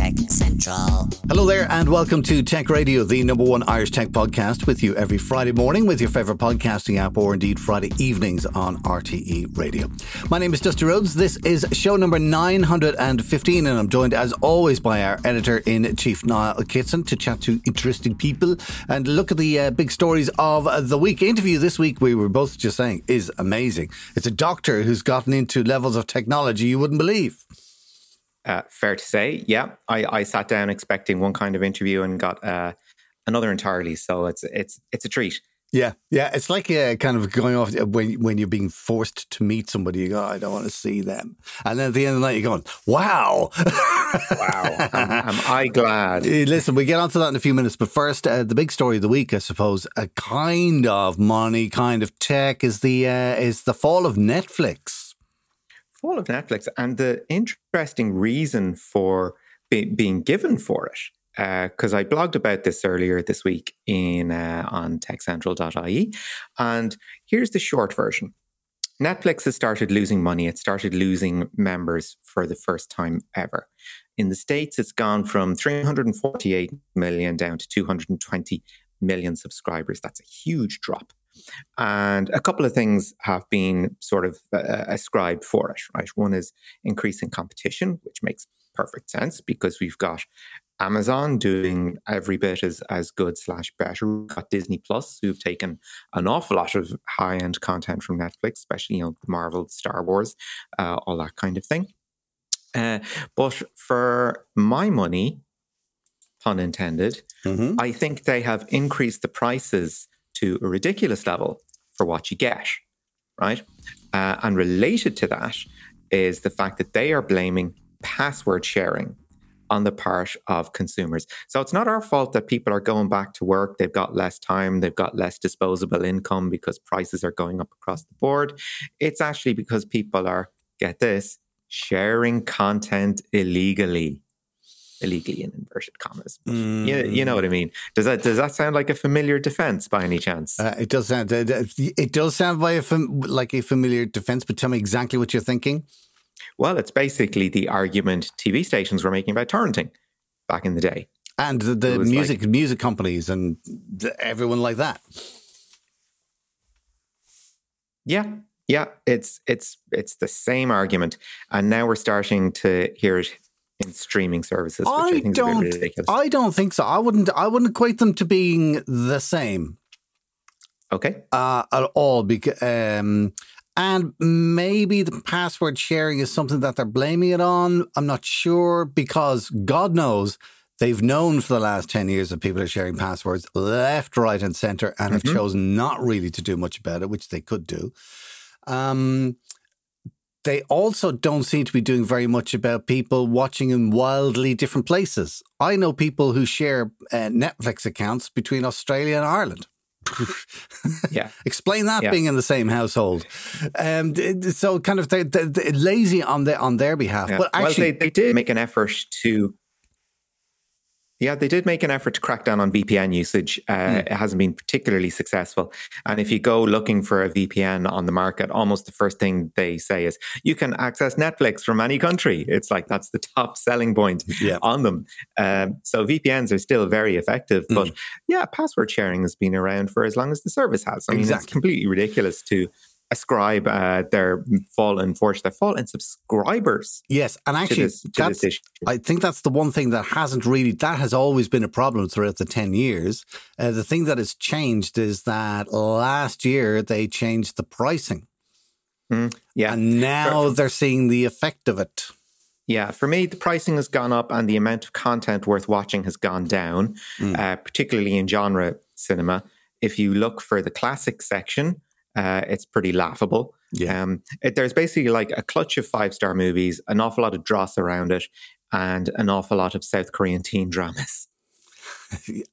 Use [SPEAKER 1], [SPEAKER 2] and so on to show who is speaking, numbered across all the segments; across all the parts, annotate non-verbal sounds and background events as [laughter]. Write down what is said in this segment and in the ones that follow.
[SPEAKER 1] Tech Central.
[SPEAKER 2] Hello there, and welcome to Tech Radio, the number one Irish tech podcast, with you every Friday morning with your favourite podcasting app, or indeed Friday evenings on RTE Radio. My name is Dusty Rhodes. This is show number 915, and I'm joined, as always, by our editor in chief, Niall Kitson, to chat to interesting people and look at the uh, big stories of the week. Interview this week, we were both just saying, is amazing. It's a doctor who's gotten into levels of technology you wouldn't believe.
[SPEAKER 3] Uh, fair to say, yeah. I, I sat down expecting one kind of interview and got uh, another entirely. So it's it's it's a treat.
[SPEAKER 2] Yeah, yeah. It's like uh, kind of going off when when you're being forced to meet somebody. You go, I don't want to see them, and then at the end of the night, you're going, Wow,
[SPEAKER 3] wow. Am, am, [laughs] I glad?
[SPEAKER 2] Listen, we get onto that in a few minutes, but first, uh, the big story of the week, I suppose, a kind of money, kind of tech, is the uh, is the fall of Netflix
[SPEAKER 3] fall of Netflix and the interesting reason for be, being given for it. Because uh, I blogged about this earlier this week in uh, on techcentral.ie, and here's the short version. Netflix has started losing money. It started losing members for the first time ever. In the States, it's gone from 348 million down to 220 million subscribers. That's a huge drop. And a couple of things have been sort of uh, ascribed for it, right? One is increasing competition, which makes perfect sense because we've got Amazon doing every bit as, as good slash better. We've got Disney Plus, who've taken an awful lot of high end content from Netflix, especially, you know, Marvel, Star Wars, uh, all that kind of thing. Uh, but for my money, pun intended, mm-hmm. I think they have increased the prices to a ridiculous level for what you get, right? Uh, and related to that is the fact that they are blaming password sharing on the part of consumers. So it's not our fault that people are going back to work. They've got less time, they've got less disposable income because prices are going up across the board. It's actually because people are, get this, sharing content illegally illegally in inverted commas. Mm. You, you know what I mean? Does that does that sound like a familiar defense by any chance?
[SPEAKER 2] Uh, it does sound it, it does sound by a fam- like a familiar defense, but tell me exactly what you're thinking.
[SPEAKER 3] Well, it's basically the argument TV stations were making about torrenting back in the day,
[SPEAKER 2] and the, the music like, music companies and the, everyone like that.
[SPEAKER 3] Yeah, yeah, it's it's it's the same argument, and now we're starting to hear it in streaming services, I, I don't,
[SPEAKER 2] I don't think so. I wouldn't. I wouldn't equate them to being the same.
[SPEAKER 3] Okay.
[SPEAKER 2] Uh, at all, because um, and maybe the password sharing is something that they're blaming it on. I'm not sure because God knows they've known for the last 10 years that people are sharing passwords left, right, and center and mm-hmm. have chosen not really to do much about it, which they could do. Um, they also don't seem to be doing very much about people watching in wildly different places. I know people who share uh, Netflix accounts between Australia and Ireland. [laughs]
[SPEAKER 3] yeah.
[SPEAKER 2] Explain that yeah. being in the same household. Um, so kind of they, they, they lazy on the, on their behalf. Yeah. But actually,
[SPEAKER 3] well, they, they did make an effort to yeah, they did make an effort to crack down on VPN usage. Uh, mm. It hasn't been particularly successful. And if you go looking for a VPN on the market, almost the first thing they say is you can access Netflix from any country. It's like that's the top selling point yeah. on them. Um, so VPNs are still very effective. Mm. But yeah, password sharing has been around for as long as the service has. I mean, exactly. it's completely ridiculous to ascribe uh, their fallen force, their fall fallen subscribers.
[SPEAKER 2] Yes, and actually, this, that's, I think that's the one thing that hasn't really that has always been a problem throughout the ten years. Uh, the thing that has changed is that last year they changed the pricing.
[SPEAKER 3] Mm, yeah,
[SPEAKER 2] and now they're seeing the effect of it.
[SPEAKER 3] Yeah, for me, the pricing has gone up and the amount of content worth watching has gone down, mm. uh, particularly in genre cinema. If you look for the classic section, uh, it's pretty laughable. Yeah. Um, it, there's basically like a clutch of five star movies, an awful lot of dross around it, and an awful lot of South Korean teen dramas. [laughs]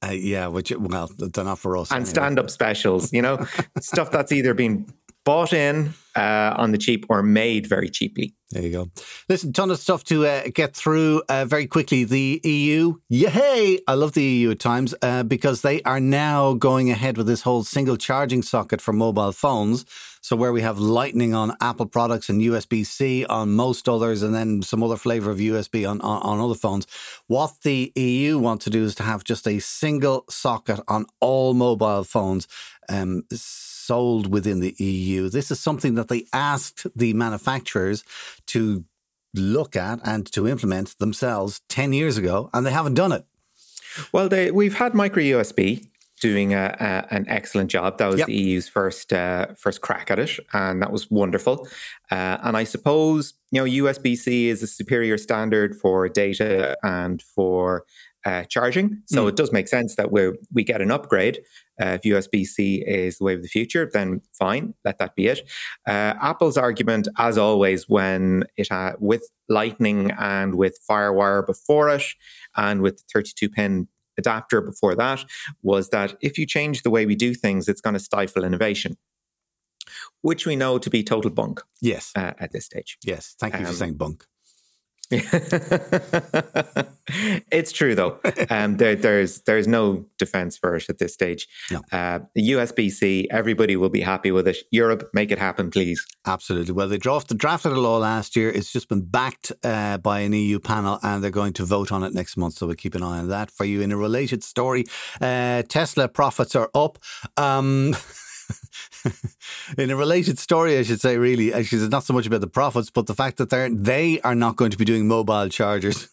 [SPEAKER 2] Uh, yeah, which well, they're not for us.
[SPEAKER 3] And anyway. stand up specials, you know, [laughs] stuff that's either been bought in uh, on the cheap or made very cheaply.
[SPEAKER 2] There you go. Listen, ton of stuff to uh, get through uh, very quickly. The EU, yay! I love the EU at times uh, because they are now going ahead with this whole single charging socket for mobile phones. So where we have Lightning on Apple products and USB C on most others, and then some other flavor of USB on, on, on other phones. What the EU want to do is to have just a single socket on all mobile phones. Um, sold within the EU. This is something that they asked the manufacturers to look at and to implement themselves 10 years ago, and they haven't done it.
[SPEAKER 3] Well, they, we've had micro USB doing a, a, an excellent job. That was yep. the EU's first uh, first crack at it, and that was wonderful. Uh, and I suppose you know USB C is a superior standard for data and for uh, charging, so mm. it does make sense that we we get an upgrade. Uh, if USB C is the way of the future, then fine, let that be it. Uh, Apple's argument, as always, when it uh, with Lightning and with FireWire before it, and with the 32 pin adapter before that, was that if you change the way we do things, it's going to stifle innovation. Which we know to be total bunk.
[SPEAKER 2] Yes.
[SPEAKER 3] Uh, at this stage.
[SPEAKER 2] Yes. Thank you um, for saying bunk. [laughs]
[SPEAKER 3] it's true though. Um, there, there's there's no defense for it at this stage. No. Uh, the USB C, everybody will be happy with it. Europe, make it happen, please.
[SPEAKER 2] Absolutely. Well, they drafted, drafted a law last year. It's just been backed uh, by an EU panel, and they're going to vote on it next month. So we'll keep an eye on that for you. In a related story, uh, Tesla profits are up. Um, [laughs] [laughs] in a related story, I should say, really, actually, it's not so much about the profits, but the fact that they're they are not going to be doing mobile chargers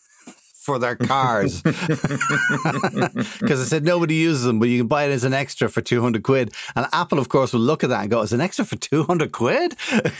[SPEAKER 2] for their cars [laughs] because I said nobody uses them, but you can buy it as an extra for 200 quid. And Apple, of course, will look at that and go, "As an extra for 200 quid? [laughs]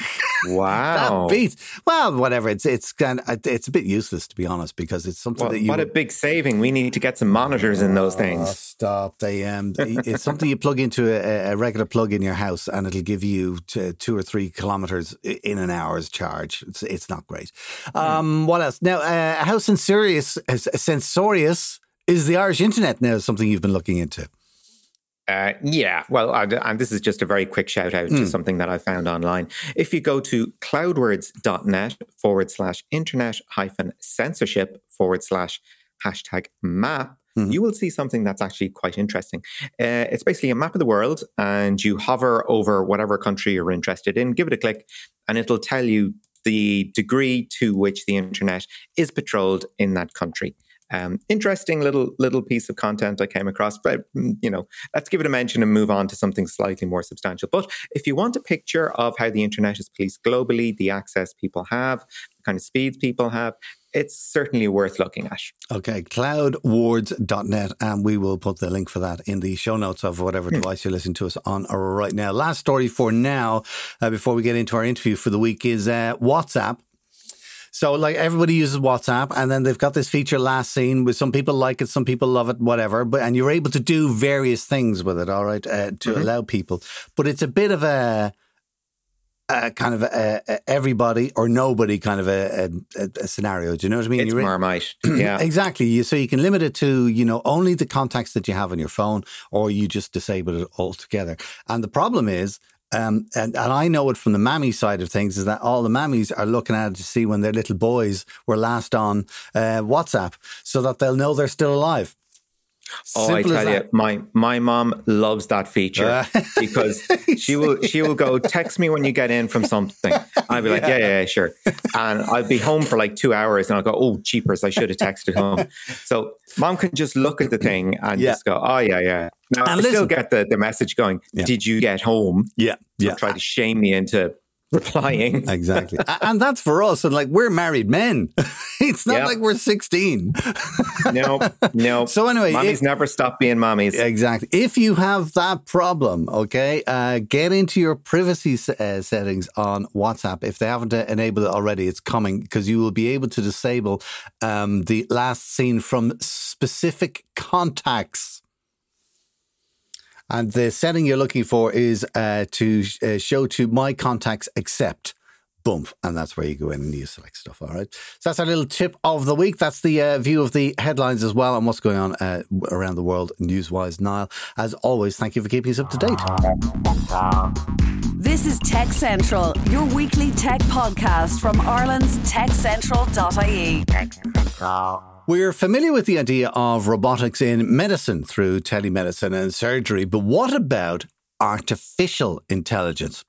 [SPEAKER 3] Wow,
[SPEAKER 2] that beats." Well, whatever. It's it's kind of, it's a bit useless to be honest because it's something
[SPEAKER 3] well,
[SPEAKER 2] that you.
[SPEAKER 3] What a big saving! We need to get some monitors in those things. Oh,
[SPEAKER 2] stop! They um, it's something you plug into a, a, regular plug in your house, and it'll give you two or three kilometers in an hour's charge. It's it's not great. Hmm. Um, what else? Now, uh, how Sensorious Sensorious is the Irish internet now something you've been looking into?
[SPEAKER 3] Uh, yeah, well, and this is just a very quick shout out mm. to hmm. something that I found online. If you go to cloudwards.net forward slash internet hyphen censorship forward slash hashtag map, mm. you will see something that's actually quite interesting. Uh, it's basically a map of the world, and you hover over whatever country you're interested in, give it a click, and it'll tell you the degree to which the internet is patrolled in that country. Um, interesting little little piece of content I came across, but mm, you know, let's give it a mention and move on to something slightly more substantial. But if you want a picture of how the internet is policed globally, the access people have, the kind of speeds people have, it's certainly worth looking at.
[SPEAKER 2] Okay, cloudwards.net, and we will put the link for that in the show notes of whatever hmm. device you're listening to us on right now. Last story for now, uh, before we get into our interview for the week, is uh, WhatsApp. So, like everybody uses WhatsApp, and then they've got this feature last seen. With some people like it, some people love it, whatever. But and you're able to do various things with it, all right, uh, to mm-hmm. allow people. But it's a bit of a a kind of a, a everybody or nobody kind of a, a, scenario. Do you know what I mean?
[SPEAKER 3] It's You're Marmite. [clears throat] yeah.
[SPEAKER 2] exactly. You, So you can limit it to, you know, only the contacts that you have on your phone or you just disable it altogether. And the problem is, um, and, and I know it from the mammy side of things, is that all the mammies are looking at it to see when their little boys were last on uh, WhatsApp so that they'll know they're still alive.
[SPEAKER 3] Oh, Simple I tell you, my my mom loves that feature uh, [laughs] because she will she will go text me when you get in from something. I'll be like, yeah. yeah, yeah, sure, and I'll be home for like two hours, and I'll go, oh, cheapers, I should have texted home. So mom can just look at the thing and yeah. just go, oh yeah, yeah. Now and I listen, still get the the message going. Yeah. Did you get home?
[SPEAKER 2] Yeah,
[SPEAKER 3] yeah. Try to shame me into replying. [laughs]
[SPEAKER 2] exactly. [laughs] and that's for us. And like, we're married men. [laughs] it's not yep. like we're 16.
[SPEAKER 3] no, no.
[SPEAKER 2] So, anyway,
[SPEAKER 3] mommies if, never stop being mommies.
[SPEAKER 2] Exactly. If you have that problem, okay, uh, get into your privacy uh, settings on WhatsApp. If they haven't uh, enabled it already, it's coming because you will be able to disable um, the last seen from specific contacts. And the setting you're looking for is uh, to uh, show to my contacts accept boom, and that's where you go in and you select stuff. All right. So that's our little tip of the week. That's the uh, view of the headlines as well and what's going on uh, around the world news wise. Niall, as always, thank you for keeping us up to date.
[SPEAKER 4] This is Tech Central, your weekly tech podcast from Ireland's techcentral.ie.
[SPEAKER 2] We're familiar with the idea of robotics in medicine through telemedicine and surgery, but what about artificial intelligence?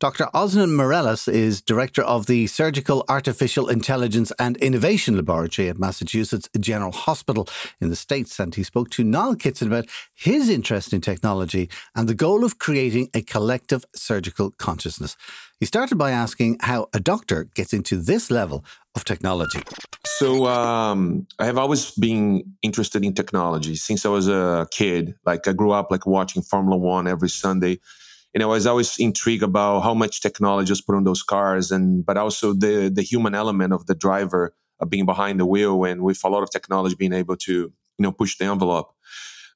[SPEAKER 2] Dr. Ozanan Meireles is director of the Surgical Artificial Intelligence and Innovation Laboratory at Massachusetts General Hospital in the States. And he spoke to Niall Kitson about his interest in technology and the goal of creating a collective surgical consciousness. He started by asking how a doctor gets into this level of technology.
[SPEAKER 5] So um, I have always been interested in technology since I was a kid. Like I grew up like watching Formula One every Sunday and I was always intrigued about how much technology was put on those cars, and but also the the human element of the driver uh, being behind the wheel, and with a lot of technology being able to you know push the envelope.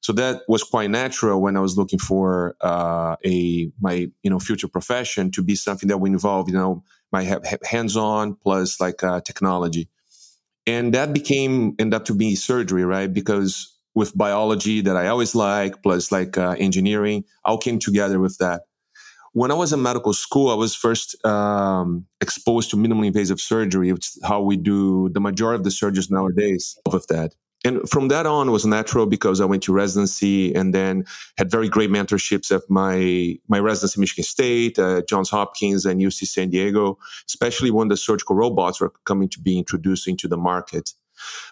[SPEAKER 5] So that was quite natural when I was looking for uh, a my you know future profession to be something that would involve you know my hands on plus like uh, technology, and that became ended up to be surgery, right? Because with biology that I always like, plus like uh, engineering, all came together with that when I was in medical school, I was first um, exposed to minimally invasive surgery, which is how we do the majority of the surgeries nowadays of that. And from that on was natural because I went to residency and then had very great mentorships at my my residency in Michigan State, uh, Johns Hopkins, and UC San Diego, especially when the surgical robots were coming to be introduced into the market.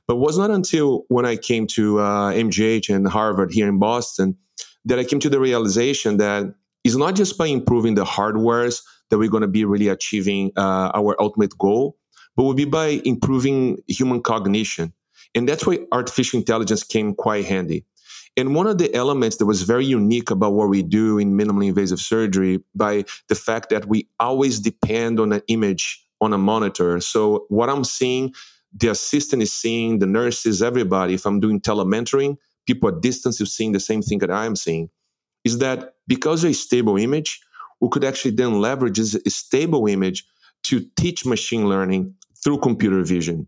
[SPEAKER 5] But it was not until when I came to uh, MGH and Harvard here in Boston that I came to the realization that it's not just by improving the hardwares that we're going to be really achieving uh, our ultimate goal, but will be by improving human cognition. And that's why artificial intelligence came quite handy. And one of the elements that was very unique about what we do in minimally invasive surgery by the fact that we always depend on an image on a monitor. So what I'm seeing, the assistant is seeing, the nurses, everybody. If I'm doing telementoring, people at distance is seeing the same thing that I'm seeing is that because of a stable image, we could actually then leverage this stable image to teach machine learning through computer vision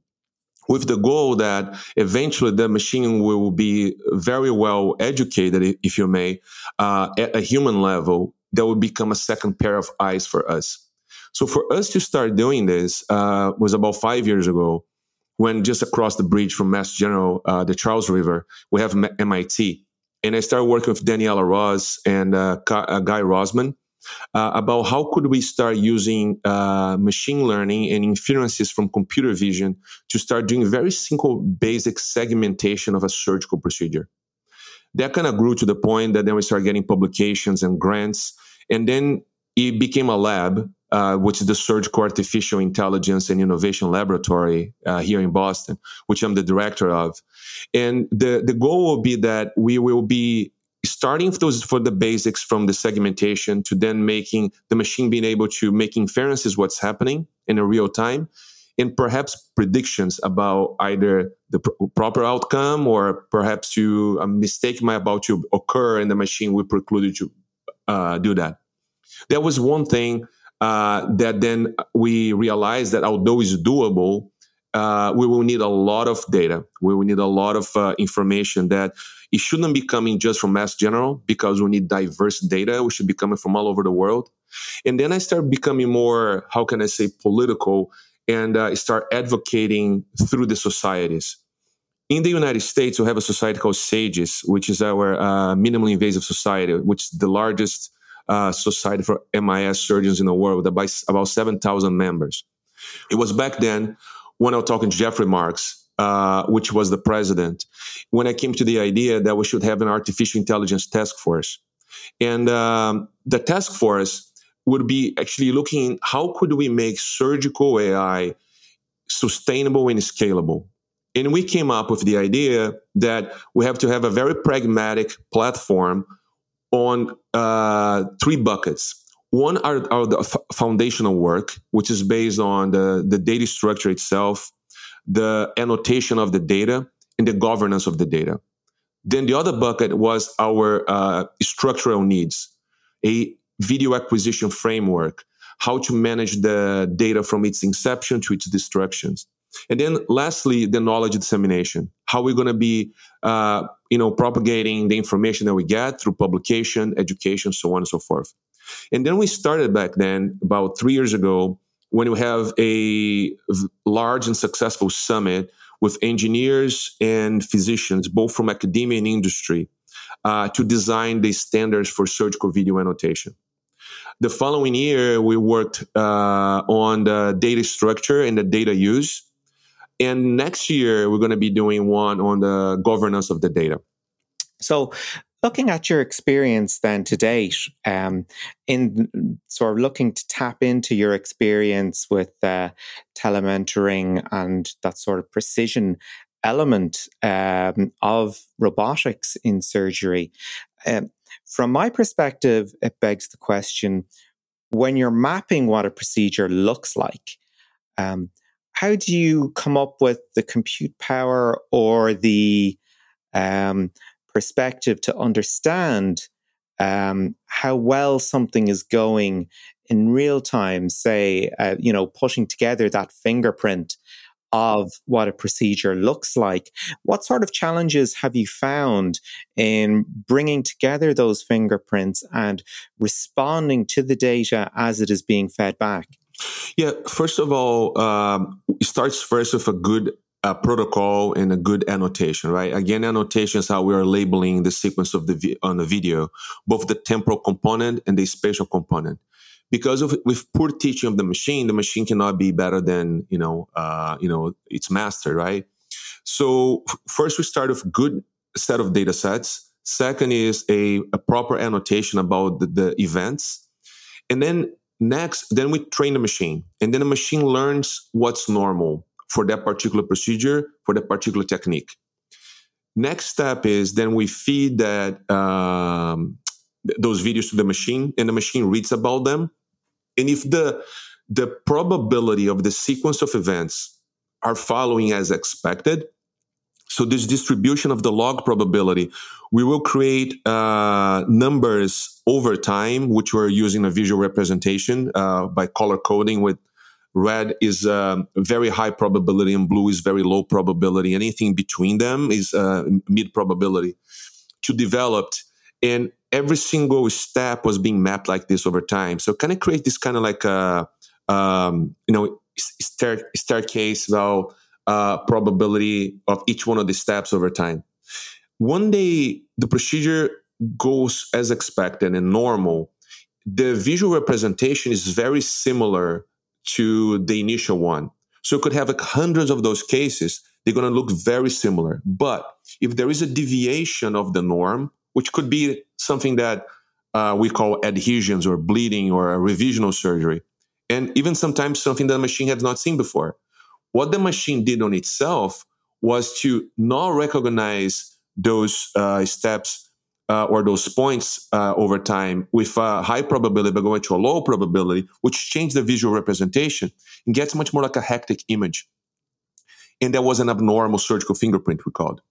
[SPEAKER 5] with the goal that eventually the machine will be very well educated, if you may, uh, at a human level that will become a second pair of eyes for us. So for us to start doing this uh, was about five years ago when just across the bridge from Mass General, uh, the Charles River, we have MIT and I started working with Daniela Rus and uh, uh, Guy Rosman uh, about how could we start using uh, machine learning and inferences from computer vision to start doing very simple, basic segmentation of a surgical procedure. That kind of grew to the point that then we started getting publications and grants, and then it became a lab uh, which is the Surgical Artificial Intelligence and Innovation Laboratory uh, here in Boston, which I'm the director of. And the, the goal will be that we will be starting those for the basics from the segmentation to then making the machine being able to make inferences what's happening in a real time and perhaps predictions about either the pr- proper outcome or perhaps to a mistake might about to occur and the machine will preclude you to uh, do that. That was one thing uh, that then we realized that although it's doable, uh, we will need a lot of data. We will need a lot of uh, information that it shouldn't be coming just from Mass General because we need diverse data. We should be coming from all over the world. And then I start becoming more, how can I say, political and uh, start advocating through the societies. In the United States, we have a society called SAGES, which is our uh, minimally invasive society, which is the largest uh, Society for MIS Surgeons in the world, about, about 7,000 members. It was back then when I was talking to Jeffrey Marks, uh, which was the president, when I came to the idea that we should have an artificial intelligence task force. And um, the task force would be actually looking how could we make surgical AI sustainable and scalable. And we came up with the idea that we have to have a very pragmatic platform on uh, three buckets. One are, are the f- foundational work, which is based on the, the data structure itself, the annotation of the data, and the governance of the data. Then the other bucket was our uh, structural needs, a video acquisition framework. how to manage the data from its inception to its destructions. And then lastly, the knowledge dissemination. How we're going to be, uh, you know, propagating the information that we get through publication, education, so on and so forth. And then we started back then, about three years ago, when we have a large and successful summit with engineers and physicians, both from academia and industry, uh, to design the standards for surgical video annotation. The following year, we worked uh, on the data structure and the data use. And next year, we're going to be doing one on the governance of the data.
[SPEAKER 3] So, looking at your experience then to date, um, in sort of looking to tap into your experience with uh, telementoring and that sort of precision element um, of robotics in surgery. Um, from my perspective, it begs the question when you're mapping what a procedure looks like, um, how do you come up with the compute power or the um, perspective to understand um, how well something is going in real time? Say, uh, you know, putting together that fingerprint of what a procedure looks like. What sort of challenges have you found in bringing together those fingerprints and responding to the data as it is being fed back?
[SPEAKER 5] Yeah, first of all, um, it starts first with a good uh, protocol and a good annotation, right? Again, annotation is how we are labeling the sequence of the vi- on the video, both the temporal component and the spatial component because of with poor teaching of the machine, the machine cannot be better than you know uh, you know its master, right? So first we start with good set of data sets. Second is a, a proper annotation about the, the events, and then next then we train the machine, and then the machine learns what's normal for that particular procedure for that particular technique. Next step is then we feed that um, those videos to the machine, and the machine reads about them and if the the probability of the sequence of events are following as expected, so this distribution of the log probability, we will create uh, numbers over time, which we're using a visual representation uh, by color coding with red is um, very high probability and blue is very low probability. Anything between them is uh, mid probability to develop. And every single step was being mapped like this over time. So kind of create this kind of like a, um, you know, stair, staircase well, uh, probability of each one of the steps over time. One day the procedure goes as expected and normal. The visual representation is very similar to the initial one. So you could have like hundreds of those cases. They're going to look very similar. But if there is a deviation of the norm, which could be something that uh, we call adhesions or bleeding or a revisional surgery, and even sometimes something that the machine has not seen before. What the machine did on itself was to not recognize those uh, steps uh, or those points uh, over time with a high probability, but going to a low probability, which changed the visual representation and gets much more like a hectic image. And that was an abnormal surgical fingerprint, we called.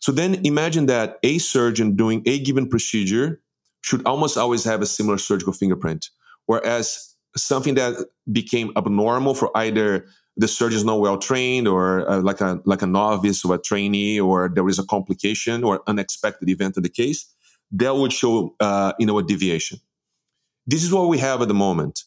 [SPEAKER 5] So then imagine that a surgeon doing a given procedure should almost always have a similar surgical fingerprint. Whereas something that became abnormal for either the surgeon is not well trained or uh, like a like a novice or a trainee or there is a complication or unexpected event in the case that would show uh, you know a deviation this is what we have at the moment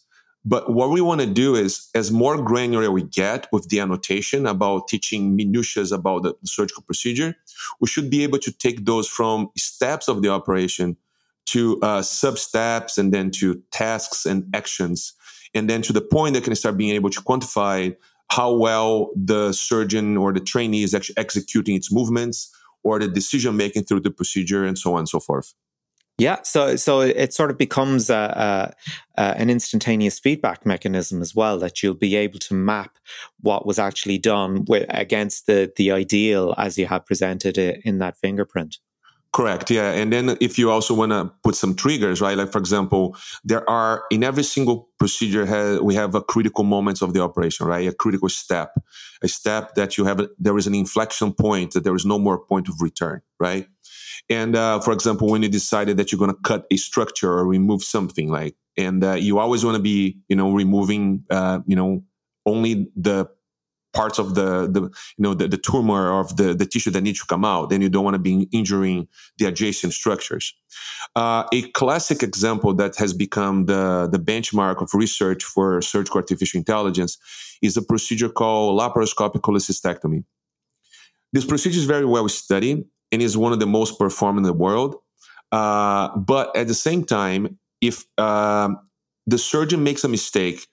[SPEAKER 5] but what we want to do is, as more granular we get with the annotation about teaching minutiae about the surgical procedure, we should be able to take those from steps of the operation to uh, sub steps and then to tasks and actions. And then to the point that can start being able to quantify how well the surgeon or the trainee is actually executing its movements or the decision making through the procedure and so on and so forth.
[SPEAKER 3] Yeah, so so it sort of becomes a, a, a, an instantaneous feedback mechanism as well that you'll be able to map what was actually done with, against the the ideal as you have presented it in that fingerprint.
[SPEAKER 5] Correct. Yeah. And then if you also want to put some triggers, right? Like, for example, there are in every single procedure, we have a critical moments of the operation, right? A critical step, a step that you have, there is an inflection point that there is no more point of return, right? And uh, for example, when you decided that you're going to cut a structure or remove something, like and uh, you always want to be you know removing uh, you know only the parts of the, the you know the, the tumor of the, the tissue that needs to come out then you don't want to be injuring the adjacent structures. Uh, a classic example that has become the, the benchmark of research for surgical artificial intelligence is a procedure called laparoscopic cholecystectomy. This procedure is very well studied and is one of the most performed in the world uh, but at the same time if uh, the surgeon makes a mistake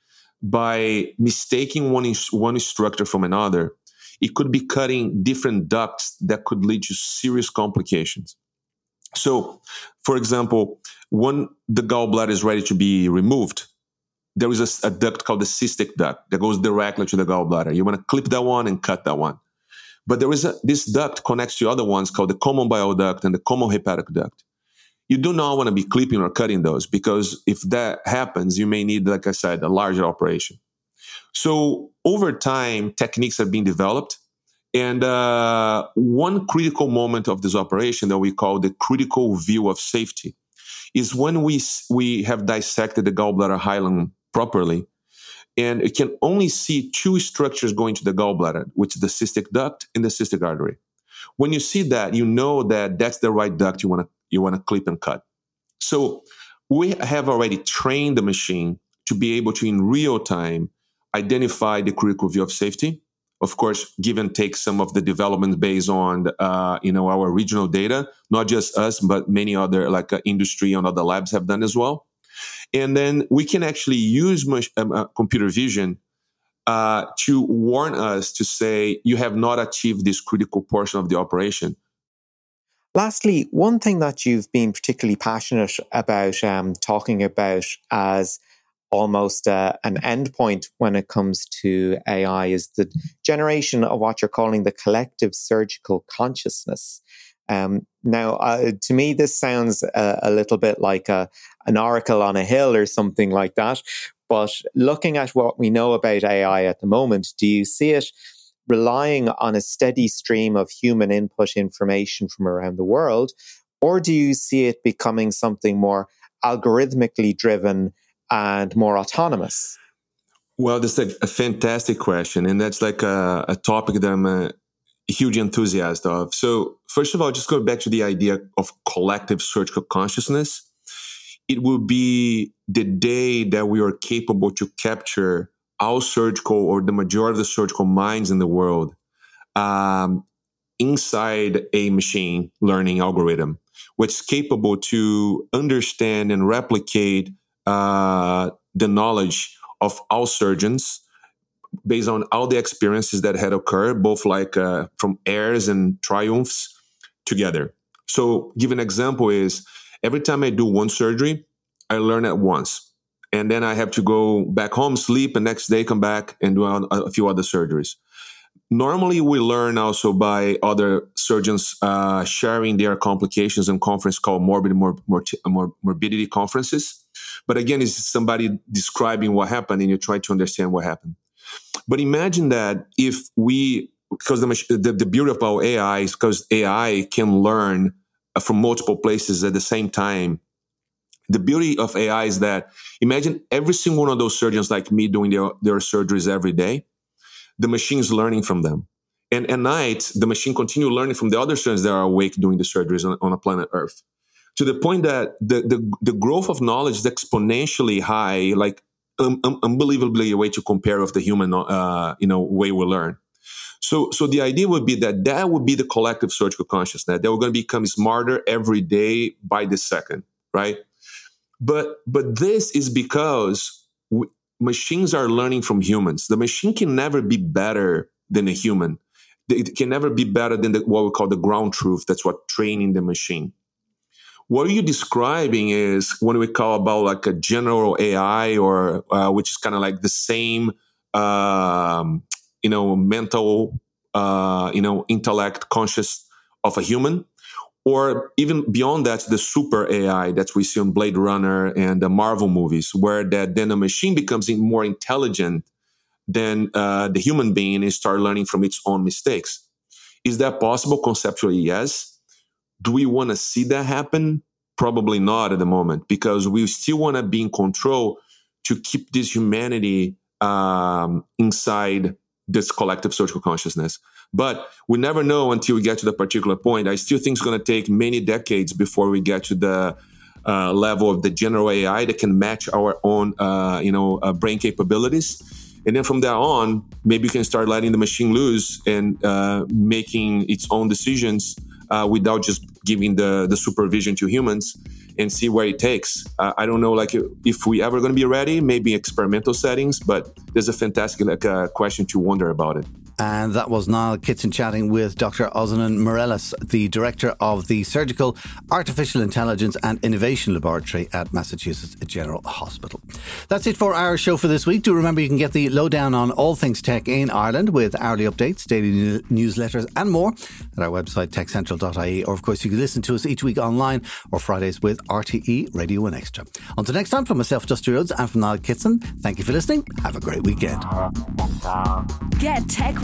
[SPEAKER 5] by mistaking one, one structure from another, it could be cutting different ducts that could lead to serious complications. So, for example, when the gallbladder is ready to be removed, there is a, a, duct called the cystic duct that goes directly to the gallbladder. You want to clip that one and cut that one. But there is a, this duct connects to other ones called the common bile duct and the common hepatic duct you do not want to be clipping or cutting those because if that happens, you may need, like I said, a larger operation. So over time, techniques have been developed. And uh, one critical moment of this operation that we call the critical view of safety is when we, we have dissected the gallbladder hilum properly. And you can only see two structures going to the gallbladder, which is the cystic duct and the cystic artery. When you see that, you know that that's the right duct you want to you want to clip and cut. So we have already trained the machine to be able to, in real time, identify the critical view of safety. Of course, give and take some of the development based on, uh, you know, our regional data. Not just us, but many other like uh, industry and other labs have done as well. And then we can actually use much, um, uh, computer vision uh, to warn us to say you have not achieved this critical portion of the operation.
[SPEAKER 3] Lastly, one thing that you've been particularly passionate about um, talking about as almost uh, an endpoint when it comes to AI is the generation of what you're calling the collective surgical consciousness. Um, now, uh, to me, this sounds a, a little bit like a, an oracle on a hill or something like that. But looking at what we know about AI at the moment, do you see it relying on a steady stream of human input information from around the world? Or do you see it becoming something more algorithmically driven and more autonomous?
[SPEAKER 5] Well, that's a, a fantastic question. And that's like a, a topic that I'm a huge enthusiast of. So, first of all, just go back to the idea of collective surgical consciousness. It will be the day that we are capable to capture all surgical or the majority of the surgical minds in the world um, inside a machine learning algorithm, which is capable to understand and replicate uh, the knowledge of all surgeons based on all the experiences that had occurred, both like uh, from errors and triumphs together. So, give an example is every time I do one surgery, I learn at once and then I have to go back home, sleep, and next day come back and do a, few other surgeries. Normally, we learn also by other surgeons uh, sharing their complications in conference called morbid mor- mor- mor- morbidity conferences. But again, it's somebody describing what happened, and you try to understand what happened. But imagine that if we, because the, the, the beauty of our AI is because AI can learn from multiple places at the same time the beauty of AI is that imagine every single one of those surgeons like me doing their, their surgeries every day. The machine is learning from them. And at night, the machine continue learning from the other surgeons that are awake doing the surgeries on, on a planet Earth. To the point that the, the, the growth of knowledge is exponentially high, like um, um, unbelievably a way to compare with the human, uh, you know, way we learn. So, so the idea would be that that would be the collective surgical consciousness that we're going to become smarter every day by the second, right? But but this is because machines are learning from humans. The machine can never be better than a human. It can never be better than the, what we call the ground truth. That's what training the machine. What you're describing is what we call about like a general AI, or uh, which is kind of like the same, um, you know, mental, uh, you know, intellect, conscious of a human or even beyond that, the super AI that we see on Blade Runner and the Marvel movies, where that then a machine becomes more intelligent than uh, the human being and start learning from its own mistakes. Is that possible? Conceptually, yes. Do we want to see that happen? Probably not at the moment because we still want to be in control to keep this humanity um, inside this collective social consciousness. But we never know until we get to the particular point. I still think it's going to take many decades before we get to the uh, level of the general AI that can match our own, uh, you know, uh, brain capabilities. And then from there on, maybe you can start letting the machine loose and uh, making its own decisions uh, without just giving the the supervision to humans and see where it takes. Uh, I don't know, like if we ever going to be ready, maybe experimental settings, but there's a fantastic like, uh, question to wonder about it.
[SPEAKER 2] And that was Niall Kitson chatting with Dr. Ozanan Meireles, the director of the Surgical Artificial Intelligence and Innovation Laboratory at Massachusetts General Hospital. That's it for our show for this week. Do remember you can get the lowdown on all things tech in Ireland with hourly updates, daily newsletters, and more at our website, techcentral.ie. Or, of course, you can listen to us each week online or Fridays with RTE Radio and Extra. Until next time, from myself, Dusty Rhodes, and from Niall Kitson, thank you for listening. Have a great weekend.
[SPEAKER 4] Get Tech